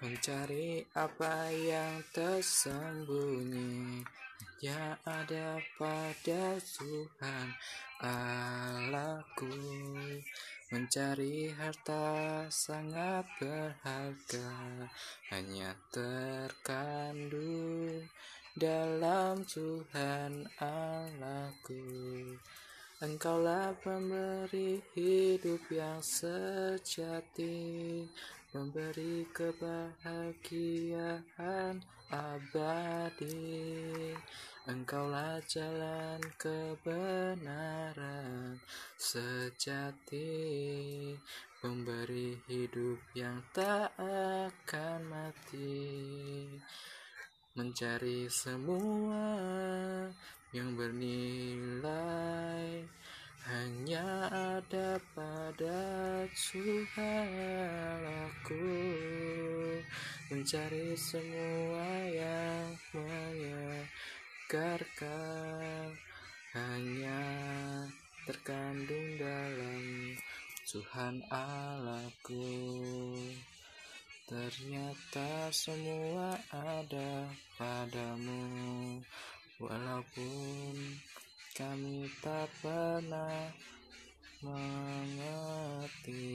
Mencari apa yang tersembunyi. Yang ada pada Tuhan Allahku. Mencari harta sangat berharga Hanya terkandung dalam Tuhan Allahku. Engkaulah pemberi hidup yang sejati Memberi kebahagiaan abadi. Engkaulah jalan kebenaran sejati. Pemberi hidup yang tak akan mati. Mencari semua yang bernilai. Hanya ada pada Tuhan aku mencari semua yang menyegarkan. Hanya terkandung dalam Tuhan Allahku. Ternyata semua ada padamu. Walaupun kami tak pernah mengerti